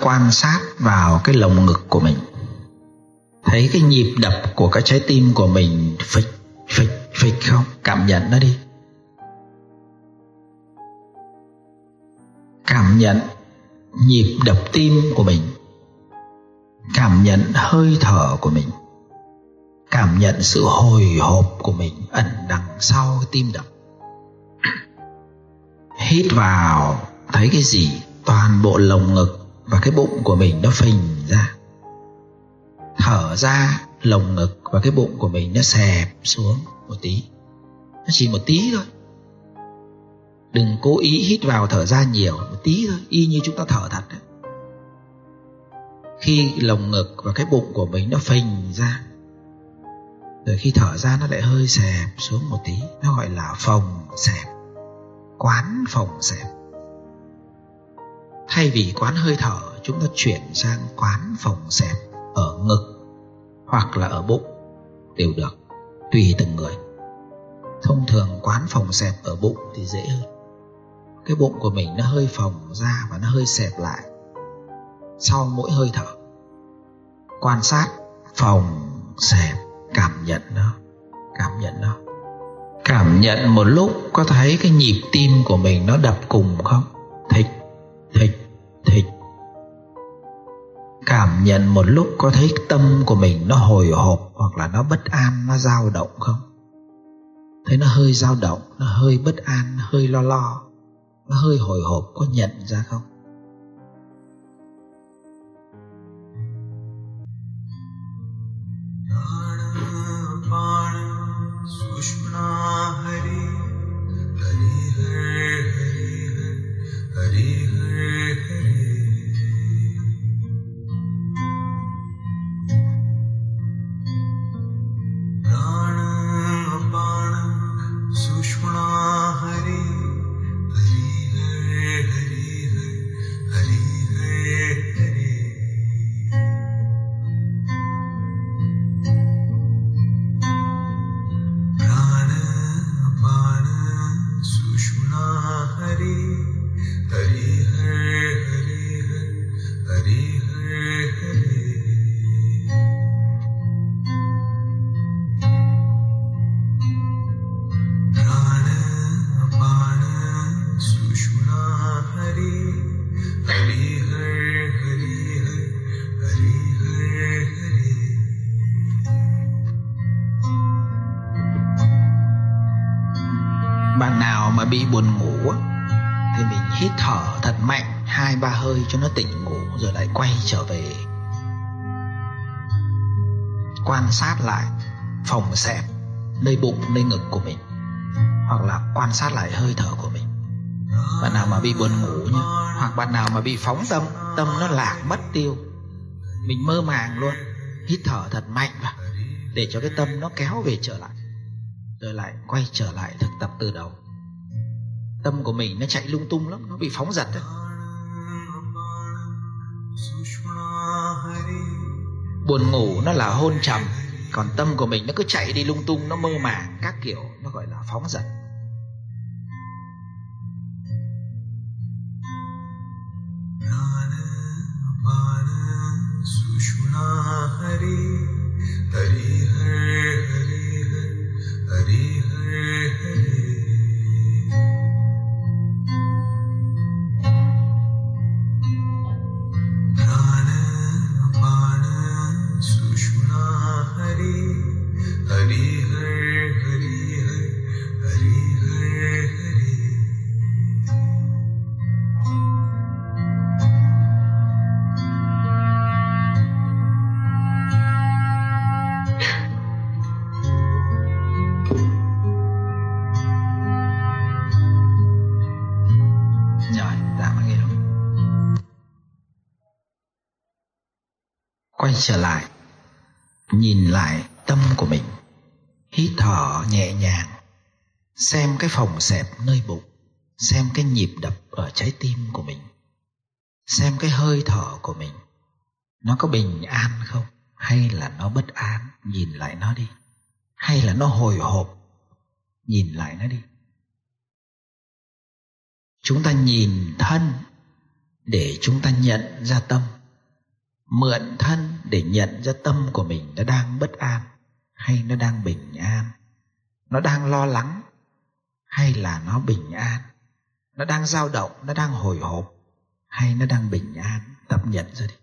quan sát vào cái lồng ngực của mình. Thấy cái nhịp đập của cái trái tim của mình phịch phịch phịch không? Cảm nhận nó đi. Cảm nhận nhịp đập tim của mình. Cảm nhận hơi thở của mình. Cảm nhận sự hồi hộp của mình ẩn đằng sau cái tim đập. Hít vào, thấy cái gì? Toàn bộ lồng ngực và cái bụng của mình nó phình ra. Thở ra, lồng ngực và cái bụng của mình nó xẹp xuống một tí. Nó chỉ một tí thôi. Đừng cố ý hít vào thở ra nhiều, một tí thôi, y như chúng ta thở thật đấy. Khi lồng ngực và cái bụng của mình nó phình ra, rồi khi thở ra nó lại hơi xẹp xuống một tí. Nó gọi là phòng xẹp, quán phòng xẹp thay vì quán hơi thở, chúng ta chuyển sang quán phòng xẹp ở ngực hoặc là ở bụng đều được, tùy từng người. Thông thường quán phòng xẹp ở bụng thì dễ hơn. Cái bụng của mình nó hơi phồng ra và nó hơi xẹp lại sau mỗi hơi thở. Quan sát phòng xẹp, cảm nhận nó, cảm nhận nó. Cảm nhận một lúc có thấy cái nhịp tim của mình nó đập cùng không? Thịch thịch thịch cảm nhận một lúc có thấy tâm của mình nó hồi hộp hoặc là nó bất an, nó dao động không? Thấy nó hơi dao động, nó hơi bất an hơi lo lo, nó hơi hồi hộp, có nhận ra không? Hari Hari Hari Hari Hari bị buồn ngủ thì mình hít thở thật mạnh, hai ba hơi cho nó tỉnh ngủ rồi lại quay trở về. Quan sát lại phòng xẹp nơi bụng, nơi ngực của mình, hoặc là quan sát lại hơi thở của mình. Bạn nào mà bị buồn ngủ nhé hoặc bạn nào mà bị phóng tâm tâm nó lạc, mất tiêu, mình mơ màng luôn. Hít thở thật mạnh vào, để cho cái tâm nó kéo về trở lại, rồi lại quay trở lại thực tập từ đầu tâm của mình nó chạy lung tung lắm nó bị phóng giật đấy. Buồn ngủ nó là hôn trầm còn tâm của mình nó cứ chạy đi lung tung nó mơ màng các kiểu nó gọi là phóng giật Rồi, Quay trở lại, Nhìn lại tâm của mình, Hít thở nhẹ nhàng, Xem cái phòng xẹp nơi bụng, Xem cái nhịp đập ở trái tim của mình, Xem cái hơi thở của mình, Nó có bình an không? Hay là nó bất an? Nhìn lại nó đi. Hay là nó hồi hộp? Nhìn lại nó đi. Chúng ta nhìn thân để chúng ta nhận ra tâm mượn thân để nhận ra tâm của mình nó đang bất an hay nó đang bình an? Nó đang lo lắng hay là nó bình an? Nó đang dao động, nó đang hồi hộp hay nó đang bình an? Tập nhận ra đi.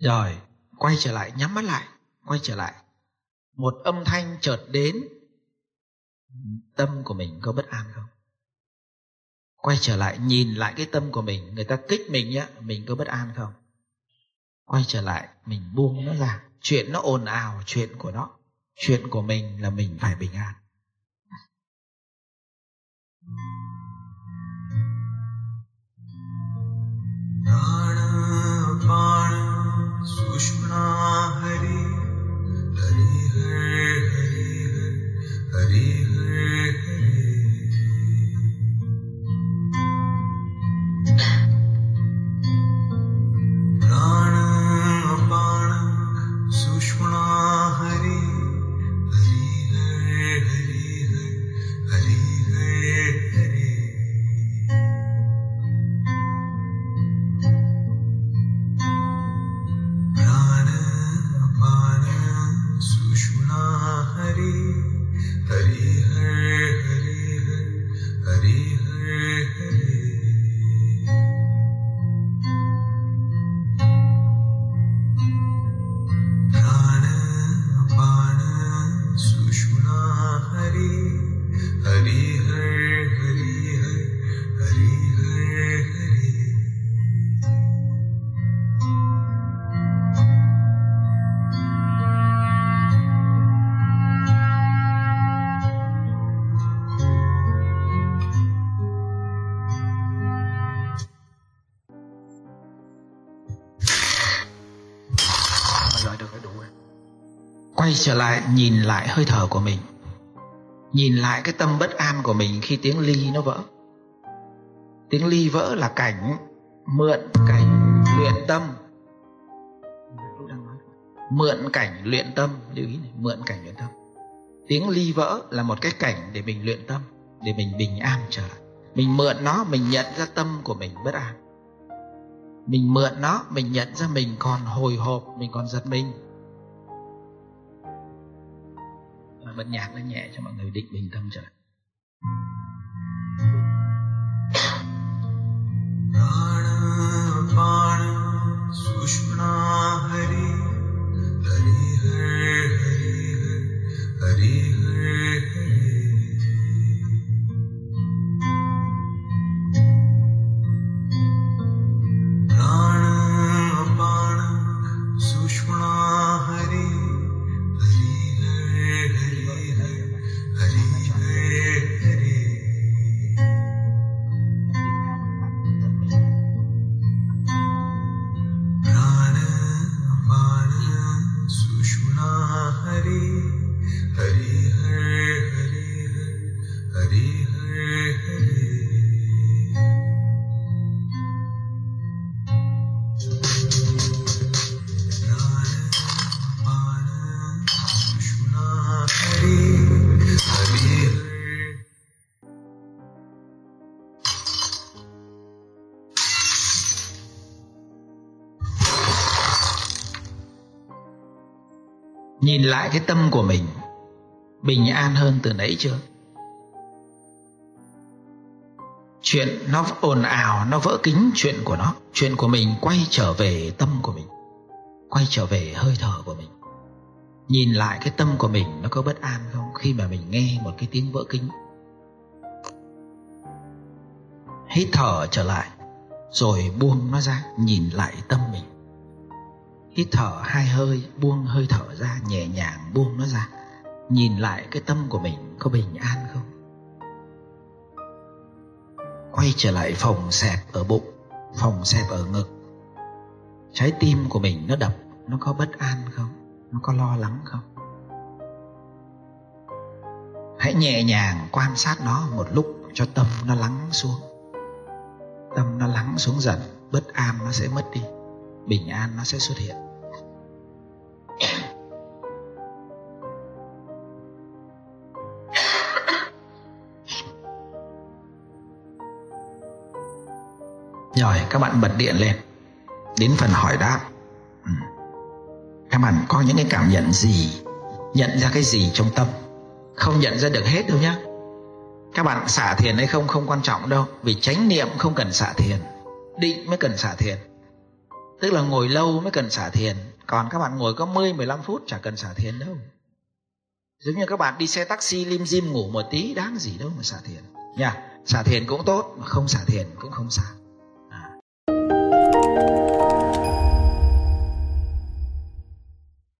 Rồi, quay trở lại, nhắm mắt lại, quay trở lại. Một âm thanh chợt đến. Tâm của mình có bất an không? Quay trở lại, nhìn lại cái tâm của mình, người ta kích mình nhá, mình có bất an không? Quay trở lại, mình buông nó ra, chuyện nó ồn ào, chuyện của nó, chuyện của mình là mình phải bình an. be rồi được đủ. Quay trở lại, nhìn lại hơi thở của mình. Nhìn lại cái tâm bất an của mình khi tiếng ly nó vỡ. Tiếng ly vỡ là cảnh mượn cảnh luyện tâm. Mượn cảnh luyện tâm, lưu ý này, mượn cảnh luyện tâm. Tiếng ly vỡ là một cái cảnh để mình luyện tâm, để mình bình an trở lại. Mình mượn nó, mình nhận ra tâm của mình bất an mình mượn nó, mình nhận ra mình còn hồi hộp, mình còn giật mình. Và bật nhạc lên nhẹ cho mọi người định bình tâm trở lại. Nhìn lại cái tâm của mình, bình an hơn từ nãy chưa? Chuyện nó ồn ào, nó vỡ kính chuyện của nó. Chuyện của mình quay trở về tâm của mình, quay trở về hơi thở của mình. Nhìn lại cái tâm của mình nó có bất an không khi mà mình nghe một cái tiếng vỡ kính? Hít thở trở lại, rồi buông nó ra, nhìn lại tâm mình hít thở hai hơi, buông hơi thở ra, nhẹ nhàng buông nó ra. Nhìn lại cái tâm của mình có bình an không? Quay trở lại phòng xẹp ở bụng, phòng xẹp ở ngực. Trái tim của mình nó đập, nó có bất an không? Nó có lo lắng không? Hãy nhẹ nhàng quan sát nó một lúc cho tâm nó lắng xuống. Tâm nó lắng xuống dần, bất an nó sẽ mất đi, bình an nó sẽ xuất hiện. Rồi, các bạn bật điện lên. Đến phần hỏi đáp. Ừ. các bạn có những cái cảm nhận gì, nhận ra cái gì trong tâm? Không nhận ra được hết đâu nhá. Các bạn xả thiền hay không không quan trọng đâu, vì chánh niệm không cần xả thiền, định mới cần xả thiền. Tức là ngồi lâu mới cần xả thiền, còn các bạn ngồi có 10 15 phút chả cần xả thiền đâu. Giống như các bạn đi xe taxi, lim dim ngủ một tí, đáng gì đâu mà xả thiền. Nha, xả thiền cũng tốt, mà không xả thiền cũng không xả.